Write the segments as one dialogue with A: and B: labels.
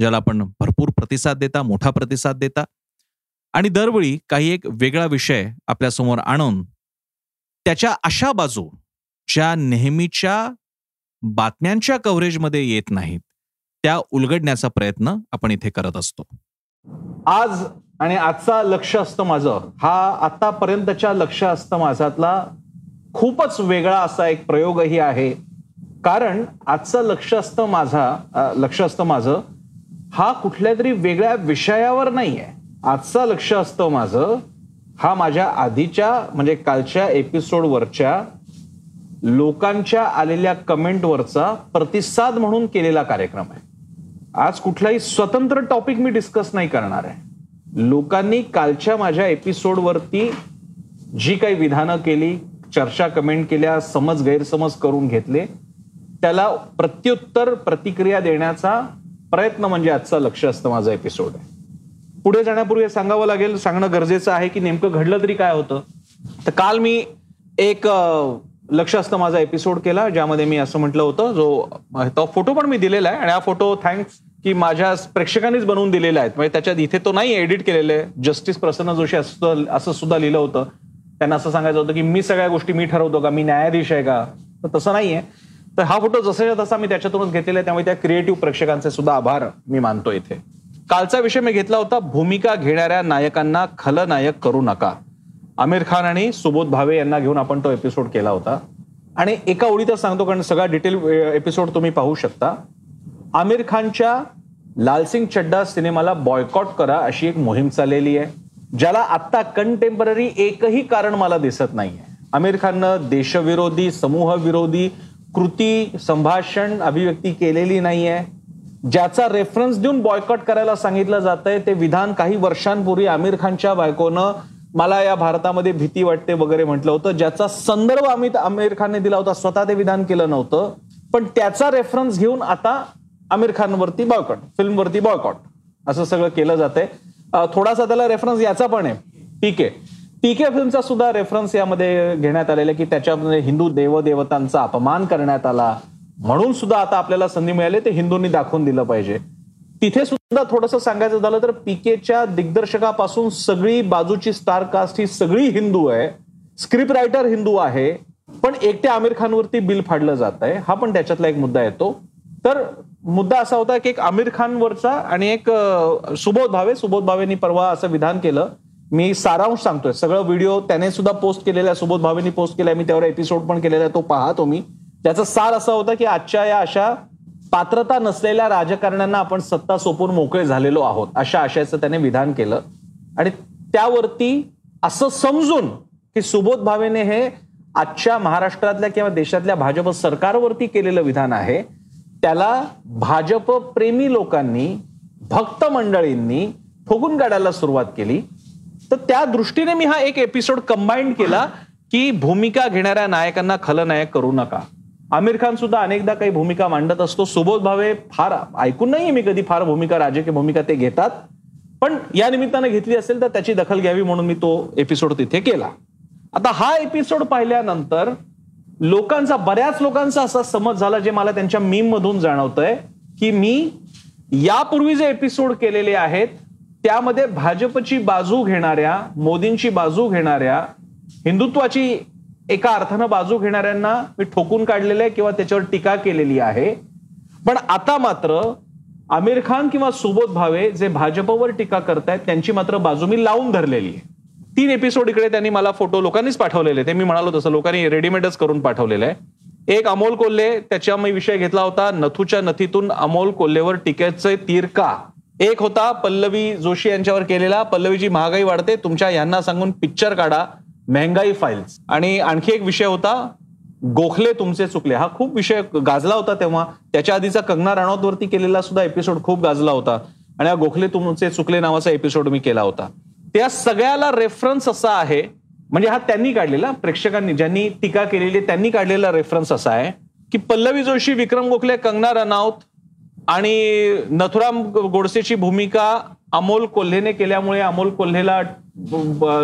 A: ज्याला आपण भरपूर प्रतिसाद देता मोठा प्रतिसाद देता. आणि दरवेळी काही एक वेगळा विषय आपल्यासमोर आणून त्याच्या अशा बाजू ज्या नेहमीच्या बातम्यांच्या कव्हरेजमध्ये येत नाहीत त्या उलगडण्याचा प्रयत्न आपण इथे करत असतो.
B: आज आणि आजचा लक्ष असतं माझं हा आतापर्यंतच्या लक्ष असतं माझ्यातला खूपच वेगळा असा एक प्रयोगही आहे. कारण आजचं लक्ष असतं माझा लक्ष असतं माझं हा कुठल्या तरी वेगळ्या विषयावर नाहीये. आजचा लक्ष असतं माझं. हा माझ्या आधीच्या म्हणजे कालच्या एपिसोडवरच्या लोकांच्या आलेल्या कमेंटवरचा प्रतिसाद म्हणून केलेला कार्यक्रम आहे. आज कुठलाही स्वतंत्र टॉपिक मी डिस्कस नाही करणार आहे. लोकांनी कालच्या माझ्या एपिसोडवरती जी काही विधानं केली चर्चा कमेंट केल्या समज गैरसमज करून घेतले त्याला प्रत्युत्तर प्रतिक्रिया देण्याचा प्रयत्न म्हणजे आजचा लक्ष असतं माझा एपिसोड आहे पुढे जाण्यापूर्वी सांगावं लागेल सांगणं गरजेचं आहे की नेमकं घडलं तरी काय होतं. तर काल मी एक लक्ष असतं माझा एपिसोड केला ज्यामध्ये मी असं म्हटलं होतं जो तो फोटो पण मी दिलेला आहे आणि हा फोटो थँक्स की माझ्या प्रेक्षकांनीच बनवून दिलेला आहे. म्हणजे त्याच्यात इथे तो नाही एडिट केलेले आहे. जस्टिस प्रसन्न जोशी असं असं सुद्धा लिहिलं होतं. त्यांना असं सांगायचं होतं की मी सगळ्या गोष्टी मी ठरवतो का? मी न्यायाधीश आहे का? तर तसं नाहीये. तर हा फोटो जसा तसा मी त्याच्यातूनच घेतलेला आहे त्यामुळे त्या क्रिएटिव्ह प्रेक्षकांचे सुद्धा आभार मी मानतो इथे. कालचा विषय मी घेतला होता भूमिका घेणाऱ्या नायकांना खलनायक करू नका. आमिर खान आणि सुबोध भावे यांना घेऊन आपण तो एपिसोड केला होता. आणि एका ओळीतच सांगतो कारण सगळा डिटेल एपिसोड तुम्ही पाहू शकता. आमिर खानच्या लालसिंग चड्डा सिनेमाला बॉयकॉट करा अशी एक मोहीम चाललेली आहे ज्याला आत्ता कंटेम्पररी एकही कारण मला दिसत नाहीये. आमिर खाननं देशविरोधी समूह विरोधी कृती संभाषण अभिव्यक्ती केलेली नाहीये. ज्याचा रेफरन्स देऊन बॉयकॉट करायला सांगितलं जात आहे ते विधान काही वर्षांपूर्वी आमिर खानच्या बायकोनं मला या भारतामध्ये भीती वाटते वगैरे म्हटलं होतं. ज्याचा संदर्भ अमित आमिर खानने दिला होता स्वतः ते विधान केलं नव्हतं. पण त्याचा रेफरन्स घेऊन आता आमिर खानवरती बॉयकॉट फिल्मवरती बॉयकॉट असं सगळं केलं जातंय. थोडासा त्याला रेफरन्स याचा पण आहे. ठीक आहे. पीके फिल्मचा सुद्धा रेफरन्स यामध्ये घेण्यात आलेला की त्याच्यामध्ये हिंदू देवदेवतांचा अपमान करण्यात आला. म्हणून सुद्धा आता आपल्याला संधी मिळाली ते हिंदूंनी दाखवून दिलं पाहिजे. तिथे सुद्धा थोडस सांगायचं झालं तर पीकेच्या दिग्दर्शकापासून सगळी बाजूची स्टार कास्ट ही सगळी हिंदू आहे. स्क्रिप्ट रायटर हिंदू आहे. पण एकट्या आमिर खानवरती बिल फाडलं जात आहे. हा पण त्याच्यातला एक मुद्दा येतो. तर मुद्दा असा होता की एक आमिर खानवरचा आणि एक सुबोध भावे सुबोध भावेनी परवा असं विधान केलं मी सारांश सांगतोय. सगळं व्हिडिओ त्याने सुद्धा पोस्ट केलेला आहे. सुबोध भावेनी पोस्ट केलाय मी त्यावर एपिसोड पण केलेला आहे. तो पाहतो मी त्याचा सार असा होता की आजच्या या अशा पात्रता नसलेल्या राजकारण्यांना आपण सत्ता सोपून मोकळे झालेलो आहोत अशा आशयाचं त्याने विधान केलं. आणि त्यावरती असं समजून की सुबोध भावेने हे आजच्या महाराष्ट्रातल्या किंवा देशातल्या भाजप सरकारवरती केलेलं विधान आहे. त्याला भाजप प्रेमी लोकांनी भक्त मंडळींनी ठोकून काढायला सुरुवात केली. तर त्या दृष्टीने मी हा एक एपिसोड कंबाईंड केला की भूमिका घेणाऱ्या नायकांना खलनायक करू नका. आमिर खान सुद्धा अनेकदा काही भूमिका मांडत असतो. सुबोध भावे फार ऐकून नाही मी कधी फार भूमिका राजकीय भूमिका ते घेतात. पण या निमित्तानं घेतली असेल तर त्याची दखल घ्यावी म्हणून मी तो एपिसोड तिथे केला. आता हा एपिसोड पाहिल्यानंतर लोकांचा बऱ्याच लोकांचा असा समज झाला जे मला त्यांच्या मीम मधून जाणवतंय की मी यापूर्वी जे एपिसोड केलेले आहेत त्यामध्ये भाजपची बाजू घेणाऱ्या मोदींची बाजू घेणाऱ्या हिंदुत्वाची एका अर्थानं बाजू घेणाऱ्यांना मी ठोकून काढलेलं आहे किंवा त्याच्यावर टीका केलेली आहे. पण आता मात्र आमिर खान किंवा सुबोध भावे जे भाजपवर टीका करतायत त्यांची मात्र बाजू मी लावून धरलेली आहे. तीन एपिसोड इकडे त्यांनी मला फोटो लोकांनीच पाठवलेले ते मी म्हणालो तसं लोकांनी रेडीमेडच करून पाठवलेलं आहे. एक अमोल कोल्हे त्याच्या मी विषय घेतला होता नथूच्या नथीतून अमोल कोल्हेवर टीकेचे तीर का? एक होता पल्लवी जोशी यांच्यावर केलेला. पल्लवीची महागाई वाढते. तुमच्या यांना सांगून पिक्चर काढा. महंगाई फाईल्स आणि आणखी एक विषय होता. गोखले तुमचे चुकले. हा खूप विषय गाजला होता तेव्हा. त्याच्या आधीचा कंगना राणावतवरती केलेला सुद्धा एपिसोड खूप गाजला होता. आणि हा गोखले तुमचे चुकले नावाचा एपिसोड मी केला होता. त्या सगळ्याला रेफरन्स असा आहे. म्हणजे हा त्यांनी काढलेला. प्रेक्षकांनी ज्यांनी टीका केलेली त्यांनी काढलेला रेफरन्स असा आहे. की पल्लवी जोशी विक्रम गोखले कंगना रनौत आणि नथुराम गोडसेची भूमिका अमोल कोल्हेने केल्यामुळे अमोल कोल्हेला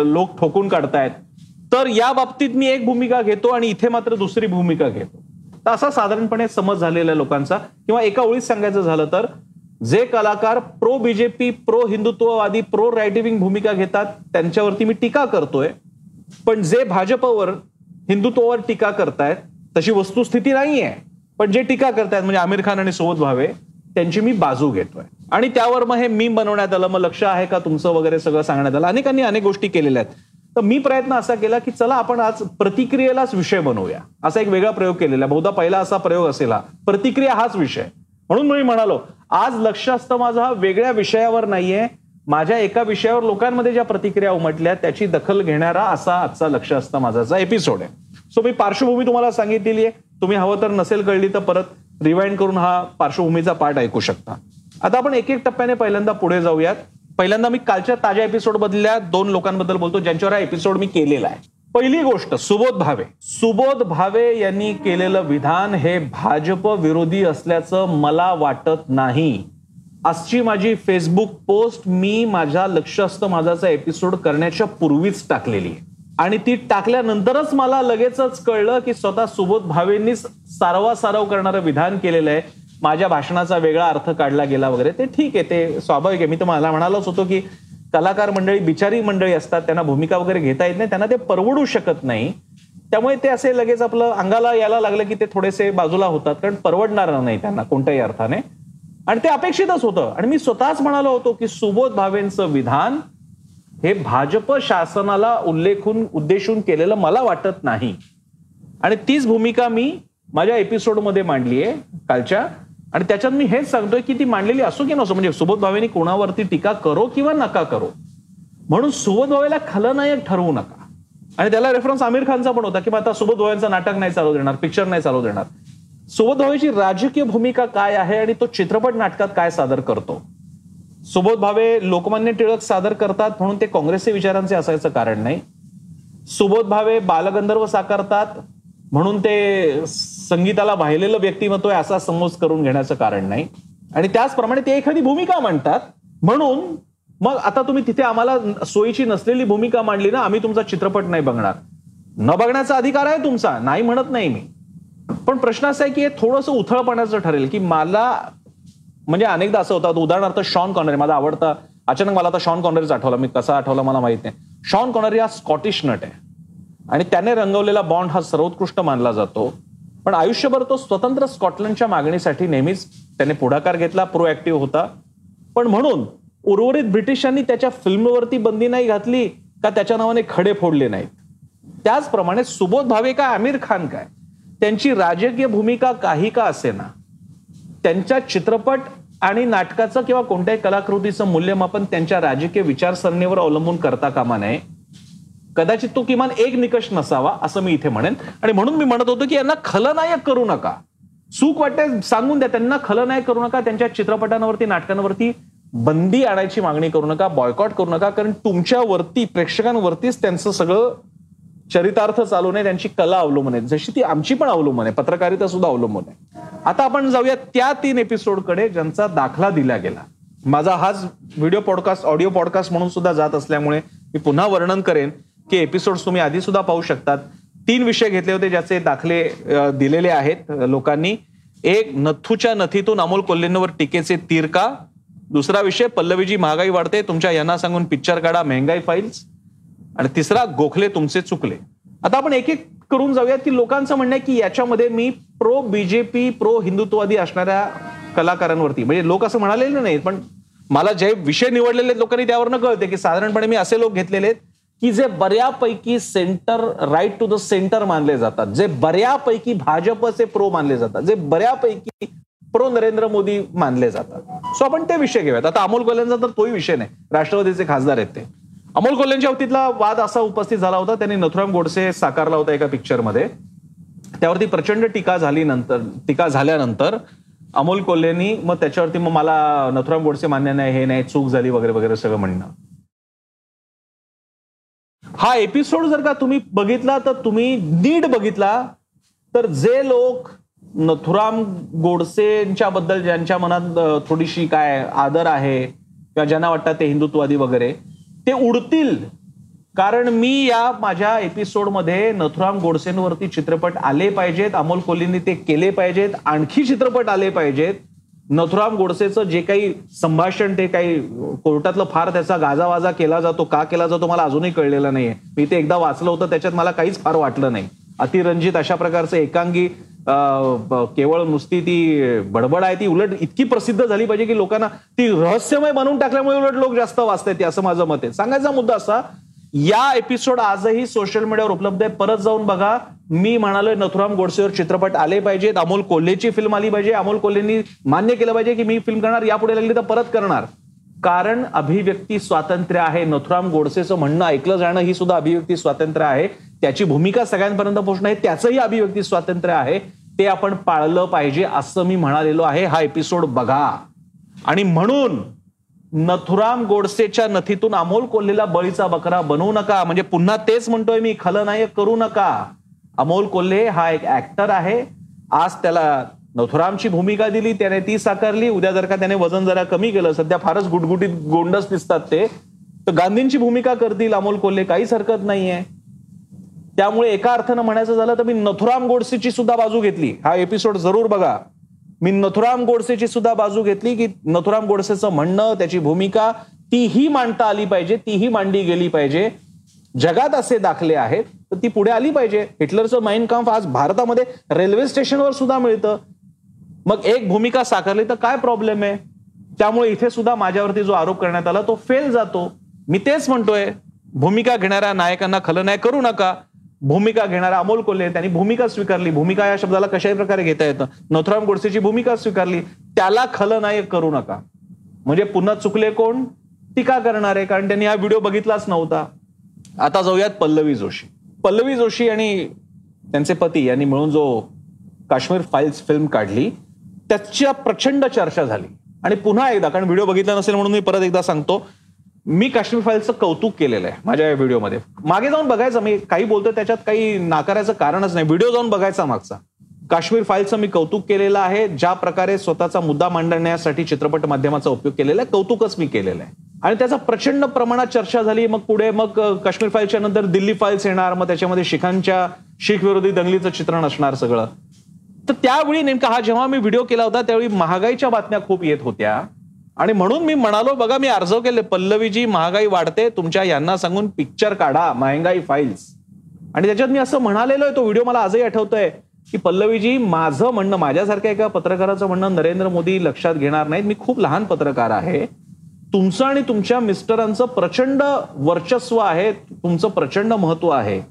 B: लोक ठोकून काढतायत. तर या बाबतीत मी एक भूमिका घेतो आणि इथे मात्र दुसरी भूमिका घेतो. तर असा साधारणपणे समज झालेला लोकांचा. किंवा एका ओळीत सांगायचं झालं तर जे कलाकार प्रो बीजेपी प्रो हिंदुत्ववादी प्रो राईट भूमिका घेतात त्यांच्यावरती मी टीका करतोय. पण जे भाजपवर हिंदुत्वावर टीका करतायत तशी वस्तुस्थिती नाहीये. पण जे टीका करतायत म्हणजे आमिर खान आणि सोबत भावे त्यांची मी बाजू घेतोय. आणि त्यावर मग हे मी बनवण्यात आलं. मग लक्ष आहे का तुमचं वगैरे सगळं सांगण्यात आलं? अनेकांनी अनेक गोष्टी केलेल्या आहेत. तर मी प्रयत्न असा केला की चला आपण आज प्रतिक्रियेलाच विषय बनवूया. असा एक वेगळा प्रयोग केलेला. बहुधा पहिला असा प्रयोग असेल प्रतिक्रिया हाच विषय. म्हणून मी म्हणालो आज लक्ष असतं माझं हा वेगळ्या विषयावर नाहीये. माझ्या एका विषयावर लोकांमध्ये ज्या प्रतिक्रिया उमटल्या त्याची दखल घेणारा असा आजचा लक्ष असतं माझाचा एपिसोड आहे. सो मी पार्श्वभूमी तुम्हाला सांगितलेली आहे. तुम्ही हवं तर नसेल कळली तर परत रिवाइंड करून हा पार्श्वभूमीचा पाठ ऐकू शकता. आता आपण एक एक टप्प्याने पहिल्यांदा पुढे जाऊयात. पहिल्यांदा मी कालच्या ताज्या एपिसोड मधल्या दोन लोकांबद्दल बोलतो ज्यांच्यावर हा एपिसोड मी केलेला आहे. पहिली गोष्ट सुबोध भावे. सुबोध भावे यांनी केलेलं विधान हे भाजप विरोधी असल्याचं मला वाटत नाही. आजची माझी फेसबुक पोस्ट मी माझ्या लक्ष असतं माझाचा एपिसोड करण्याच्या पूर्वीच टाकलेली आहे. आणि ती टाकल्यानंतरच मला लगेचच कळलं की स्वतः सुबोध भावेंनीच सारवासारव करणारं विधान केलेलं आहे. माझ्या भाषणाचा वेगळा अर्थ काढला गेला वगैरे. ते ठीक आहे ते स्वाभाविक आहे. मी तर मला म्हणालोच होतो की कलाकार मंडळी बिचारी मंडळी असतात. त्यांना भूमिका वगैरे घेता येत नाही. त्यांना ते परवडू शकत नाही. त्यामुळे ते असे लगेच आपलं अंगाला यायला लागलं की ते थोडेसे बाजूला होतात. कारण परवडणार नाही त्यांना कोणत्याही अर्थाने. आणि ते अपेक्षितच होतं. आणि मी स्वतःच म्हणालो होतो की सुबोध भावेंचं विधान हे भाजप शासनाला उल्लेखून उद्देशून केलेलं मला वाटत नाही. आणि तीच भूमिका मी माझ्या एपिसोडमध्ये मांडली आहे कालच्या. आणि त्याच्यात मी हेच सांगतोय की ती मांडलेली असो की नसो म्हणजे सुबोध भावेनी कोणावरती टीका करो किंवा नका करो. म्हणून सुबोध भावेला खलनायक ठरवू नका. आणि त्याला रेफरन्स आमिर खानचा पण होता की आता सुबोध भावेचं नाटक नाही चालू देणार पिक्चर नाही चालू देणार. सुबोध भावेची राजकीय भूमिका काय आहे आणि तो चित्रपट नाटकात काय सादर करतो? सुबोध भावे लोकमान्य टिळक सादर करतात म्हणून ते काँग्रेसचे विचारांचे असायचं कारण नाही. सुबोध भावे बालगंधर्व साकारतात म्हणून ते संगीताला वाहिलेलं व्यक्तिमत्व आहे असा समज करून घेण्याचं कारण नाही. आणि त्याचप्रमाणे ते एखादी भूमिका म्हणतात म्हणून मग आता तुम्ही तिथे आम्हाला सोयीची नसलेली भूमिका मांडली ना आम्ही तुमचा चित्रपट नाही बघणार. न बघण्याचा अधिकार आहे तुमचा नाही म्हणत नाही मी. पण प्रश्न असा आहे की हे थोडंसं उथळपणाचं ठरेल की मला म्हणजे अनेकदा असं होतं. उदाहरणार्थ शॉन कॉनरी माझा आवडता. अचानक मला आता शॉन कॉनरीच आठवला. मी कसा आठवला मला माहीत नाही. शॉन कॉनरी हा स्कॉटिश नट आहे. आणि त्याने रंगवलेला बॉन्ड हा सर्वोत्कृष्ट मानला जातो. पण आयुष्यभर तो स्वतंत्र स्कॉटलंडच्या मागणीसाठी नेहमीच त्याने पुढाकार घेतला प्रो ऍक्टिव्ह होता. पण म्हणून उर्वरित ब्रिटिशांनी त्याच्या फिल्मवरती बंदी नाही घातली का त्याच्या नावाने खडे फोडले नाहीत? त्याचप्रमाणे सुबोध भावे काय आमिर खान काय? त्यांची राजकीय भूमिका काही का असे ना त्यांच्या चित्रपट आणि नाटकाचं किंवा कोणत्याही कलाकृतीचं मूल्यमापन त्यांच्या राजकीय विचारसरणीवर अवलंबून करता कामा नये. कदाचित तो किमान एक निकष नसावा असं मी इथे म्हणेन. आणि म्हणून मी म्हणत होतो की यांना खलनायक करू नका. सुख वाटते सांगून द्या त्यांना खलनायक करू नका त्यांच्या चित्रपटांवरती नाटकांवरती बंदी आणायची मागणी करू नका बॉयकॉट करू नका कारण तुमच्यावरती प्रेक्षकांवरतीच त्यांचं सगळं चरितार्थ चालू नये त्यांची कला अवलंबून आहे. जशी ती आमची पण अवलंबून आहे पत्रकारिता सुद्धा अवलंबून आहे. आता आपण जाऊया त्या तीन एपिसोडकडे ज्यांचा दाखला दिला गेला. माझा हाच व्हिडिओ पॉडकास्ट ऑडिओ पॉडकास्ट म्हणून सुद्धा जात असल्यामुळे मी पुन्हा वर्णन करेन की एपिसोड तुम्ही आधी सुद्धा पाहू शकतात. तीन विषय घेतले होते ज्याचे दाखले दिलेले आहेत लोकांनी. एक नथूच्या नथीतून अमोल कोल्हेंवर टीकेचे तीर का? दुसरा विषय पल्लवीजी महागाई वाढते तुमच्या यांना सांगून पिक्चर काढा महंगाई फाईल्स आणि तिसरा गोखले तुमचे चुकले. आता आपण एक एक करून जाऊयात की लोकांचं म्हणणं आहे की याच्यामध्ये मी प्रो बीजेपी प्रो हिंदुत्ववादी असणाऱ्या कलाकारांवरती. म्हणजे लोक असं म्हणालेले नाहीत पण मला जे विषय निवडलेले लोकांनी त्यावरनं कळते की साधारणपणे मी असे लोक घेतलेले आहेत की जे बऱ्यापैकी centre right to the centre मानले जातात. जे बऱ्यापैकी भाजपचे प्रो मानले जातात. जे बऱ्यापैकी प्रो नरेंद्र मोदी मानले जातात. सो आपण ते विषय घेऊयात. आता अमोल गोल्यांचा तर तोही विषय नाही. राष्ट्रवादीचे खासदार आहेत ते. अमोल कोल्ह्यांच्या बाबतीतला वाद असा उपस्थित झाला होता. त्यांनी नथुराम गोडसे साकारला होता एका पिक्चरमध्ये त्यावरती प्रचंड टीका झाली नंतर टीका झाल्यानंतर अमोल कोल्हेंनी मग त्याच्यावरती मग मला नथुराम गोडसे मान्य नाही हे नाही चूक झाली वगैरे वगैरे सगळं म्हणणं. हा एपिसोड जर का तुम्ही बघितला तर तुम्ही नीट बघितला तर जे लोक नथुराम गोडसेंच्या बद्दल ज्यांच्या मनात थोडीशी काय आदर आहे किंवा ज्यांना वाटतात ते हिंदुत्ववादी वगैरे ते उडतील. कारण मी या माझ्या एपिसोडमध्ये नथुराम गोडसेंवरती चित्रपट आले पाहिजेत अमोल कोल्हींनी ते केले पाहिजेत आणखी चित्रपट आले पाहिजेत. नथुराम गोडसेचं जे काही संभाषण ते काही कोर्टातलं फार त्याचा गाजावाजा केला जातो का केला जातो मला अजूनही कळलेलं नाहीये. मी ते एकदा वाचलं होतं त्याच्यात मला काहीच फार वाटलं नाही. अतिरंजित अशा प्रकारचं एकांगी केवळ नुसती ती बडबड आहे ती उलट इतकी प्रसिद्ध झाली पाहिजे की लोकांना ती रहस्यमय बनवून टाकल्यामुळे उलट लोक जास्त वाचतात असं माझं मत आहे. सांगायचा मुद्दा असा या एपिसोड आजही सोशल मीडियावर उपलब्ध आहे. परत जाऊन बघा मी म्हणालोय नथुराम गोडसेवर चित्रपट आले पाहिजेत. अमोल कोल्हेची फिल्म आली पाहिजे. अमोल कोल्हेंनी मान्य केलं पाहिजे की मी फिल्म करणार यापुढे लागली तर परत करणार. कारण अभिव्यक्ती स्वातंत्र्य आहे. नथुराम गोडसेचं म्हणणं ऐकलं जाणं ही सुद्धा अभिव्यक्ती स्वातंत्र्य आहे. त्याची भूमिका सगळ्यांपर्यंत पोहोचणं हे त्याचंही अभिव्यक्ती स्वातंत्र्य आहे. ते आपण पाळलं पाहिजे असं मी म्हणालेलो आहे. हा एपिसोड बघा. आणि म्हणून नथुराम गोडसेच्या नथीतून अमोल कोल्हेला बळीचा बकरा बनवू नका. म्हणजे पुन्हा तेच म्हणतोय मी खलनायक करू नका. अमोल कोल्हे हा एक ऍक्टर आहे. आज त्याला नथुरामची भूमिका दिली त्याने ती साकारली. उद्या जर का त्याने वजन जरा कमी केलं सध्या फारच गुटगुटीत गोंडस दिसतात ते. तर गांधींची भूमिका करतील अमोल कोल्हे काहीच हरकत नाहीये. त्यामुळे एका अर्थानं म्हणायचं झालं तर मी नथुराम गोडसेची सुद्धा बाजू घेतली. हा एपिसोड जरूर बघा. मी नथुराम गोडसेची सुद्धा बाजू घेतली की नथुराम गोडसेचं म्हणणं त्याची भूमिका तीही मांडता आली पाहिजे तीही मांडली गेली पाहिजे. जगात असे दाखले आहेत तर ती पुढे आली पाहिजे. हिटलरचं माइंड काम्फ आज भारतामध्ये रेल्वे स्टेशनवर सुद्धा मिळतं. मग एक भूमिका साकारली तर काय प्रॉब्लेम आहे? त्यामुळे इथे सुद्धा माझ्यावरती जो आरोप करण्यात आला तो फेल जातो. मी तेच म्हणतोय भूमिका घेणाऱ्या नायकांना खलनायक करू नका. भूमिका घेणारा अमोल कोल्हे त्यांनी भूमिका स्वीकारली. भूमिका या शब्दाला कशाही प्रकारे घेता येतं? नथुराम गोडसेची भूमिका स्वीकारली. त्याला खलनायक करू नका. म्हणजे पुन्हा चुकले कोण? टीका करणारे कारण त्यांनी हा व्हिडिओ बघितलाच नव्हता. आता जाऊयात पल्लवी जोशी. पल्लवी जोशी आणि त्यांचे पती यांनी मिळून जो काश्मीर फाईल्स फिल्म काढली त्याच्या प्रचंड चर्चा झाली. आणि पुन्हा एकदा कारण व्हिडिओ बघितला नसेल म्हणून मी परत एकदा सांगतो मी काश्मीर फाईल्सचं कौतुक केलेलं आहे माझ्या या व्हिडिओमध्ये. मागे जाऊन बघायचं मी काही बोलतो त्याच्यात काही नाकारायचं कारणच नाही. व्हिडिओ जाऊन बघायचा मागचा. काश्मीर फाईलचं मी कौतुक केलेलं आहे ज्या प्रकारे स्वतःचा मुद्दा मांडण्यासाठी चित्रपट माध्यमाचा उपयोग केलेला आहे कौतुकच मी केलेलं आहे. आणि त्याचा प्रचंड प्रमाणात चर्चा झाली मग पुढे मग काश्मीर फाईलच्या नंतर दिल्ली फाईल्स येणार मग त्याच्यामध्ये शिखांच्या शीख विरोधी दंगलीचं चित्रण असणार सगळं. तर त्यावेळी नेमका हा जेव्हा मी व्हिडिओ केला होता त्यावेळी महागाईच्या बातम्या खूप येत होत्या. आणि म्हणून मी म्हणालो बघा मी अर्ज केले. पल्लवीजी महागाई वाढते. तुमच्या यांना सांगून पिक्चर काढा. महागाई फाईल्स आणि त्याच्यात मी असं म्हणालेलो आहे तो व्हिडिओ मला आजही आठवतोय की पल्लवीजी माझं म्हणणं माझ्यासारख्या एका पत्रकाराचं म्हणणं नरेंद्र मोदी लक्षात घेणार नाहीत. मी खूप लहान पत्रकार आहे. तुमचं आणि तुमच्या मिस्टरांचं प्रचंड वर्चस्व आहे. तुमचं प्रचंड महत्त्व आहे.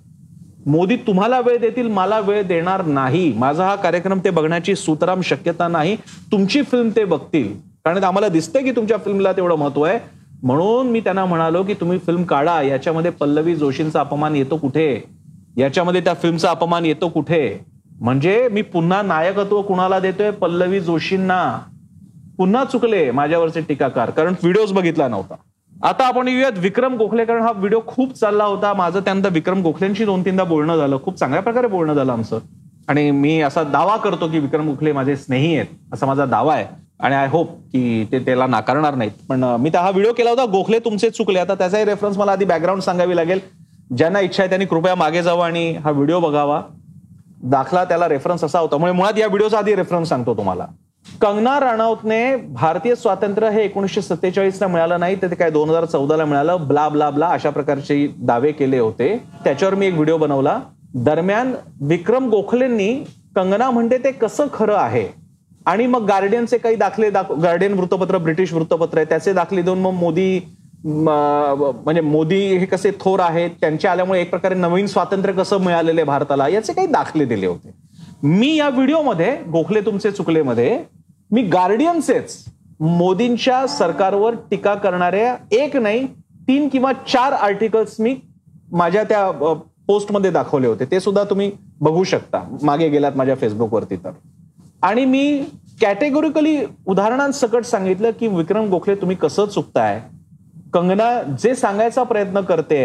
B: मोदी तुम्हाला वेळ देतील मला वेळ देणार नाही. माझा हा कार्यक्रम ते बघण्याची सुतराम शक्यता नाही. तुमची फिल्म ते बघतील. कारण आम्हाला दिसतंय की तुमच्या फिल्मला तेवढं महत्त्व आहे. म्हणून मी त्यांना म्हणालो की तुम्ही फिल्म काढा. याच्यामध्ये पल्लवी जोशींचा अपमान येतो कुठे? याच्यामध्ये त्या फिल्मचा अपमान येतो कुठे? म्हणजे मी पुन्हा नायकत्व कुणाला देतोय? पल्लवी जोशींना. पुन्हा चुकले माझ्यावरचे टीकाकार कारण व्हिडिओज बघितला नव्हता. आता आपण येऊयात विक्रम गोखले कारण हा व्हिडिओ खूप चालला होता. माझं त्यानंतर विक्रम गोखलेंशी दोन तीनदा बोलणं झालं. खूप चांगल्या प्रकारे बोलणं झालं आमचं. आणि मी असा दावा करतो की विक्रम गोखले माझे स्नेही आहेत. असा माझा दावा आहे. आणि आय होप की ते त्याला नाकारणार नाहीत. पण मी तर हा व्हिडिओ केला होता. गोखले तुमचे चुकले. आता त्याचाही रेफरन्स मला आधी बॅकग्राऊंड सांगावी लागेल. ज्यांना इच्छा आहे त्यांनी कृपया मागे जावं आणि हा व्हिडिओ बघावा. दाखला त्याला रेफरन्स असा होता. म्हणजे मुळात या व्हिडिओचा आधी रेफरन्स सांगतो तुम्हाला. कंगना राणौतने भारतीय स्वातंत्र्य हे एकोणीसशे सत्तेचाळीसला मिळालं नाही तर ते काय दोन हजार चौदाला मिळालं. ब्ला ब्ला ब्ला अशा प्रकारचे दावे केले होते. त्याच्यावर मी एक व्हिडिओ बनवला. दरम्यान विक्रम गोखलेंनी कंगना म्हणते ते कसं खरं आहे? आणि मग गार्डियनचे काही दाखले गार्डियन वृत्तपत्र ब्रिटिश वृत्तपत्र आहे त्याचे दाखले देऊन मग मोदी म्हणजे मोदी हे कसे थोर आहेत त्यांच्या आल्यामुळे एक प्रकारे नवीन स्वातंत्र्य कसं मिळालेलं आहे भारताला याचे काही दाखले दिले होते. मी या व्हिडिओमध्ये गोखले तुमचे चुकलेमध्ये मी गार्डियनचेच मोदींच्या सरकारवर टीका करणाऱ्या एक नाही तीन किंवा चार आर्टिकल्स मी माझ्या त्या पोस्टमध्ये दाखवले होते. ते सुद्धा तुम्ही बघू शकता. मागे गेलात माझ्या फेसबुकवरती तर. आणि मी कॅटेगोरिकली उदाहरणांसकट सांगितलं की विक्रम गोखले तुम्ही कसं चुकताय? कंगना जे सांगायचा प्रयत्न करते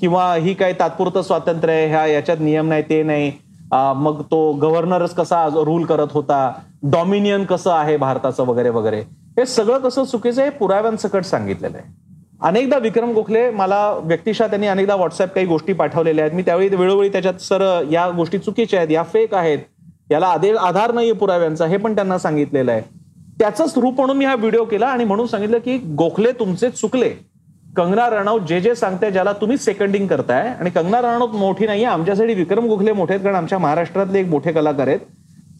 B: किंवा ही काय तात्पुरतं स्वातंत्र्य आहे ह्या याच्यात नियम नाही ते नाही मग तो गव्हर्नरच कसा रूल करत होता डॉमिनियन कसं आहे भारताचं वगैरे वगैरे हे सगळं कसं चुकीचं आहे पुराव्यांसकट सांगितलेलं आहे. अनेकदा विक्रम गोखले मला व्यक्तिशः त्यांनी अनेकदा व्हॉट्सअप काही गोष्टी पाठवलेल्या आहेत. मी त्यावेळी वेळोवेळी त्याच्यात सर या गोष्टी चुकीच्या आहेत या फेक आहेत. याला आधार नाहीये पुराव्यांचा हे पण त्यांना सांगितलेलं आहे. त्याचंच रूप म्हणून मी हा व्हिडिओ केला आणि म्हणून सांगितलं की गोखले तुमचे चुकले. कंगना राणावत जे जे सांगताय ज्याला तुम्ही सेकंडिंग करताय आणि कंगना राणावत मोठी नाहीये आमच्यासाठी विक्रम गोखले मोठे आहेत कारण आमच्या महाराष्ट्रातले एक मोठे कलाकार आहेत.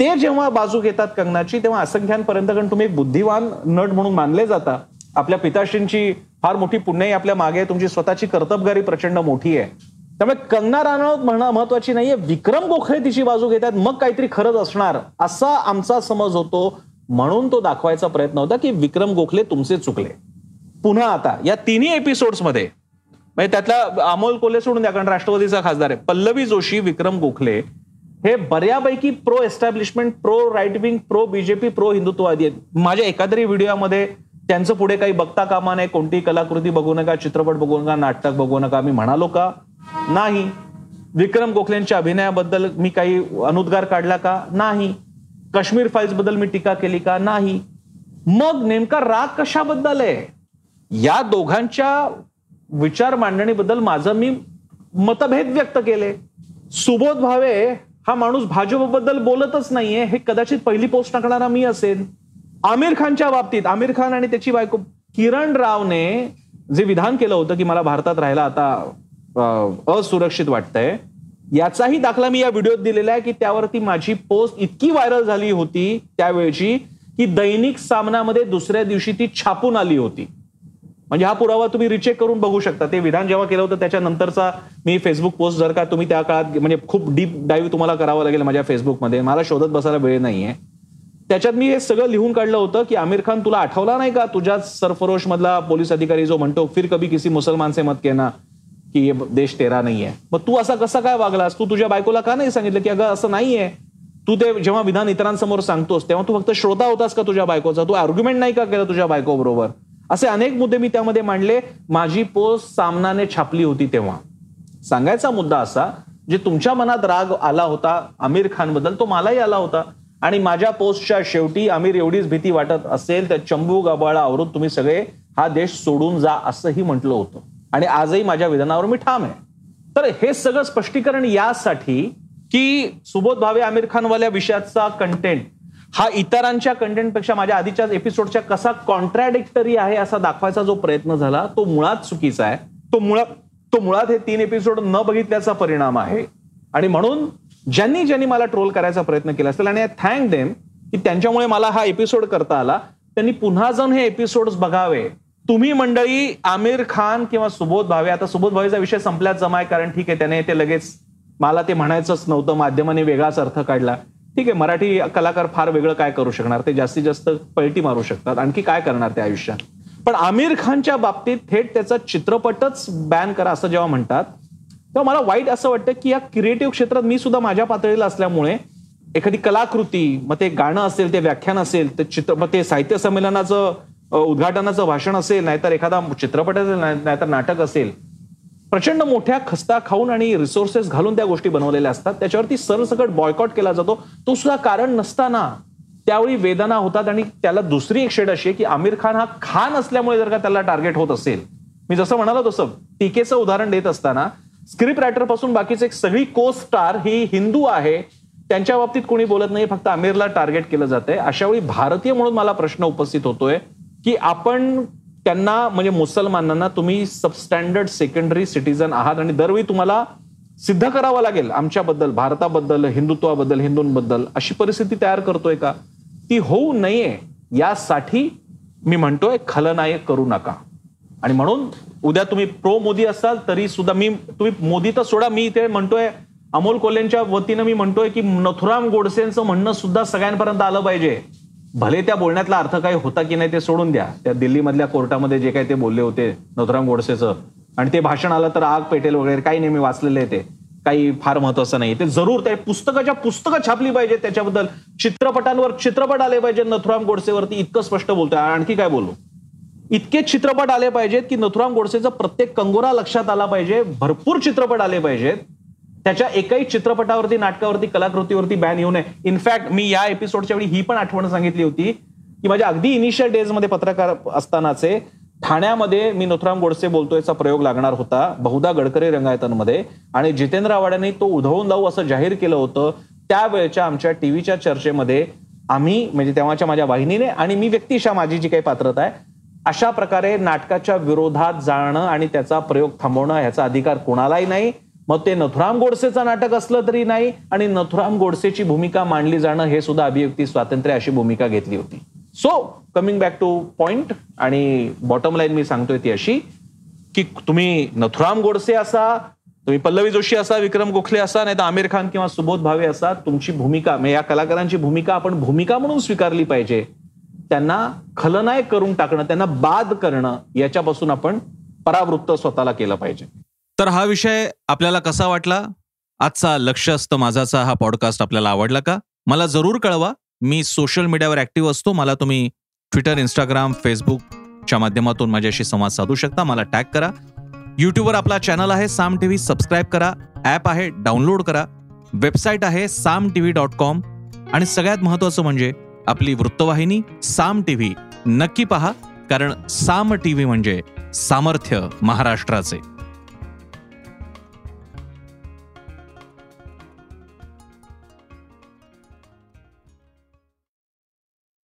B: ते जेव्हा बाजू घेतात कंगनाची तेव्हा असंख्यांपर्यंत कारण तुम्ही एक बुद्धिवान नट म्हणून मानले जाता. आपल्या पिताश्रींची फार मोठी पुण्याही आपल्या मागे तुमची स्वतःची कर्तबगारी प्रचंड मोठी आहे. त्यामुळे कंगना राणौत म्हणणं महत्वाची नाहीये. विक्रम गोखले तिची बाजू घेतात. मग काहीतरी खरंच असणार. असा आमचा समज होतो म्हणून तो दाखवायचा प्रयत्न होता की विक्रम गोखले तुमचे चुकले. पुन्हा आता या तिन्ही एपिसोड्समध्ये म्हणजे त्यातला अमोल कोल्हे सोडून द्या कारण राष्ट्रवादीचा खासदार आहे. पल्लवी जोशी विक्रम गोखले हे बऱ्यापैकी pro establishment pro right wing pro BJP pro हिंदुत्ववादी आहेत. माझ्या एखादरी व्हिडिओमध्ये त्यांचं पुढे काही बघता कामा नाही कोणतीही कलाकृती बघू नका चित्रपट बघू नका नाटक बघू नका मी म्हणालो का नाही. विक्रम गोखलेंच्या अभिनयाबद्दल मी काही अनुद्गार काढला का? नाही. काश्मीर फाईल्सबद्दल मी टीका केली का? नाही. मग नेमका राग कशाबद्दल आहे? या दोघांच्या विचार मांडणीबद्दल माझं मी मतभेद व्यक्त केले. सुबोध भावे हा माणूस भाजपबद्दल बोलतच नाहीये हे कदाचित पहिली पोस्ट टाकणारा मी असेल आमिर खानच्या बाबतीत आमिर खान आणि त्याची बायको किरण रावने जे विधान केलं होतं की मला भारतात राहायला आता असुरक्षित वाटतंय. याचाही दाखला मी या व्हिडिओत दिलेला आहे की त्यावरती माझी पोस्ट इतकी व्हायरल झाली होती त्यावेळची की दैनिक सामनामध्ये दुसऱ्या दिवशी ती छापून आली होती. म्हणजे हा पुरावा तुम्ही रिचेक करून बघू शकता. ते विधान जेव्हा केलं होतं त्याच्यानंतरचा मी फेसबुक पोस्ट जर का तुम्ही त्या काळात म्हणजे खूप डीप डाईव्ह तुम्हाला करावं लागेल माझ्या फेसबुकमध्ये मला शोधत बसायला वेळ नाहीये. त्याच्यात मी हे सगळं लिहून काढलं होतं की आमिर खान तुला आठवला नाही का? तुझ्या सरफरोश मधला पोलीस अधिकारी जो म्हणतो फिर कभी किसी मुसलमान से मत केना की देश तेरा नाहीये मग तू असा कसा काय वागलास? तू तुझ्या बायकोला का नाही सांगितलं की अगं असं नाहीये. तू ते जेव्हा विधान इतरांसमोर सांगतोस तेव्हा तू फक्त श्रोता होतास का तुझ्या बायकोचा? तू आर्ग्युमेंट नाही का केलं तुझ्या बायको बरोबर? असे अनेक मुद्दे मी त्यामध्ये मांडले. माझी पोस्ट सामनाने छापली होती तेव्हा. सांगायचा मुद्दा असा जे तुमच्या मनात राग आला होता आमिर खानबद्दल तो मलाही आला होता. आणि माझ्या पोस्टच्या शेवटी आमिर एवढीच भीती वाटत असेल तर चंबू गबाळा आवरून तुम्ही सगळे हा देश सोडून जा असंही म्हटलं होतं. आणि आजही माझ्या विधानावर मी ठाम आहे. तर हे सगळं स्पष्टीकरण यासाठी की सुबोध भावे आमिर खानवाल्या विषयाचा कंटेंट हा इतरांच्या कंटेंटपेक्षा माझ्या आधीच्या एपिसोडच्या कसा कॉन्ट्रॅडिक्टरी आहे असा दाखवायचा जो प्रयत्न झाला तो मुळात चुकीचा आहे. तो मुळात तो मुळात हे तीन एपिसोड न बघितल्याचा परिणाम आहे. आणि म्हणून ज्यांनी ज्यांनी मला ट्रोल करायचा प्रयत्न केला असेल आणि थँक देम की त्यांच्यामुळे मला हा एपिसोड करता आला त्यांनी पुन्हा जाऊन हे एपिसोड बघावे. तुम्ही मंडळी आमिर खान किंवा सुबोध भावे आता सुबोध भावेचा विषय संपल्यात जमाय कारण ठीक आहे त्याने ते लगेच मला ते म्हणायचंच नव्हतं माध्यमाने वेगळाच अर्थ काढला. ठीक आहे मराठी कलाकार फार वेगळं काय करू शकणार? ते जास्तीत जास्त पलटी मारू शकतात. आणखी काय करणार त्या आयुष्यात? पण आमिर खानच्या बाबतीत थेट त्याचा चित्रपटच बॅन करा असं जेव्हा म्हणतात तेव्हा मला वाईट असं वाटतं की या क्रिएटिव्ह क्षेत्रात मी सुद्धा माझ्या पातळीला असल्यामुळे एखादी कलाकृती मग ते गाणं असेल ते व्याख्यान असेल ते चित्रपट ते साहित्य संमेलनाचं उद्घाटनाचं भाषण असेल नाहीतर एखादा चित्रपट असेल नाहीतर नाटक असेल प्रचंड मोठ्या खस्ता खाऊन आणि रिसोर्सेस घालून त्या गोष्टी बनवलेल्या असतात. त्याच्यावरती सरसकट बॉयकॉट केला जातो. तो सुद्धा कारण नसताना त्यावेळी वेदना होतात आणि त्याला दुसरी एक शेड अशी आहे की आमिर खान हा खान असल्यामुळे जर का त्याला टार्गेट होत असेल. मी जसं म्हणालो तसं टीकेचं उदाहरण देत असताना स्क्रिप्ट रायटरपासून बाकीचे एक सगळी को स्टार ही हिंदू आहे त्यांच्या बाबतीत कोणी बोलत नाही फक्त आमिरला टार्गेट केलं जातंय. अशा वेळी भारतीय म्हणून मला प्रश्न उपस्थित होतोय. की आपण त्यांना म्हणजे मुसलमानांना तुम्ही सबस्टँडर्ड सेकंडरी सिटीजन आहात आणि दरवेळी तुम्हाला सिद्ध करावं लागेल आमच्याबद्दल भारताबद्दल हिंदुत्वाबद्दल हिंदूंबद्दल अशी परिस्थिती तयार करतोय का? ती होऊ नये यासाठी मी म्हणतोय खलनायक करू नका. आणि म्हणून उद्या तुम्ही प्रो मोदी असाल तरी सुद्धा मी तुम्ही मोदी तर सोडा मी इथे म्हणतोय अमोल कोल्हेंच्या वतीनं मी म्हणतोय की नथुराम गोडसेंचं म्हणणं सुद्धा सगळ्यांपर्यंत आलं पाहिजे. भले त्या बोलण्यातला अर्थ काही होता की नाही ते सोडून द्या. त्या दिल्लीमधल्या कोर्टामध्ये जे काही ते बोलले होते नथुराम गोडसेचं. आणि ते भाषण आलं तर आग पेटेल वगैरे काही नेहमी वाचलेले ते. काही फार महत्वाचं नाही. ते जरूर त्या पुस्तकाच्या पुस्तकं छापली पाहिजे त्याच्याबद्दल. चित्रपटांवर चित्रपट आले पाहिजे नथुराम गोडसेवरती इतकं स्पष्ट बोलतोय. आणखी काय बोलू? इतके चित्रपट आले पाहिजेत की नथुराम गोडसेचा प्रत्येक कंगोरा लक्षात आला पाहिजे. भरपूर चित्रपट आले पाहिजेत. त्याच्या एकाही चित्रपटावरती नाटकावरती कलाकृतीवरती बॅन येऊ नये. इनफॅक्ट मी या एपिसोडच्या वेळी ही पण आठवण सांगितली होती की माझ्या अगदी इनिशियल डेजमध्ये पत्रकार असतानाचे ठाण्यामध्ये मी नथुराम गोडसे बोलतोयचा प्रयोग लागणार होता बहुधा गडकरी रंगायतांमध्ये. आणि जितेंद्र आव्हाडांनी तो उधळून लावू असं जाहीर केलं होतं त्यावेळेच्या आमच्या टीव्हीच्या चर्चेमध्ये आम्ही म्हणजे तेव्हाच्या माझ्या वाहिनीने आणि मी व्यक्तिशा माझी जी काही पात्रता आहे अशा प्रकारे नाटकाच्या विरोधात जाणं आणि त्याचा प्रयोग थांबवणं ह्याचा अधिकार कोणालाही नाही. मग ते नथुराम गोडसेचं नाटक असलं तरी नाही आणि नथुराम गोडसेची भूमिका मांडली जाणं हे सुद्धा अभिव्यक्ती स्वातंत्र्य अशी भूमिका घेतली होती. So coming back to point आणि बॉटम लाईन मी सांगतोय ती अशी की तुम्ही नथुराम गोडसे असा तुम्ही पल्लवी जोशी असा विक्रम गोखले असा नाही तर आमिर खान किंवा सुबोध भावे असा तुमची भूमिका म्हणजे या कलाकारांची भूमिका आपण भूमिका म्हणून स्वीकारली पाहिजे. त्यांना खलनायक करून टाकणं त्यांना बाद करणं याच्यापासून आपण परावृत्त स्वतःला केलं पाहिजे.
A: तर हा विषय आपल्याला कसा वाटला? आजचा लक्ष असतं माझाचा हा पॉडकास्ट आपल्याला आवडला का? मला जरूर कळवा. मी सोशल मीडियावर ऍक्टिव्ह असतो. मला तुम्ही ट्विटर इंस्टाग्राम फेसबुकच्या माध्यमातून माझ्याशी संवाद साधू शकता. मला टॅग करा. यूट्यूबवर आपला चॅनल आहे. साम टीव्ही सबस्क्राईब करा. ॲप आहे. डाउनलोड करा. वेबसाईट आहे साम टीव्ही डॉट कॉम आणि सगळ्यात महत्त्वाचं म्हणजे आपली वृत्तवाहिनी साम टीव्ही नक्की पहा. कारण साम टीव्ही म्हणजे सामर्थ्य महाराष्ट्राचे.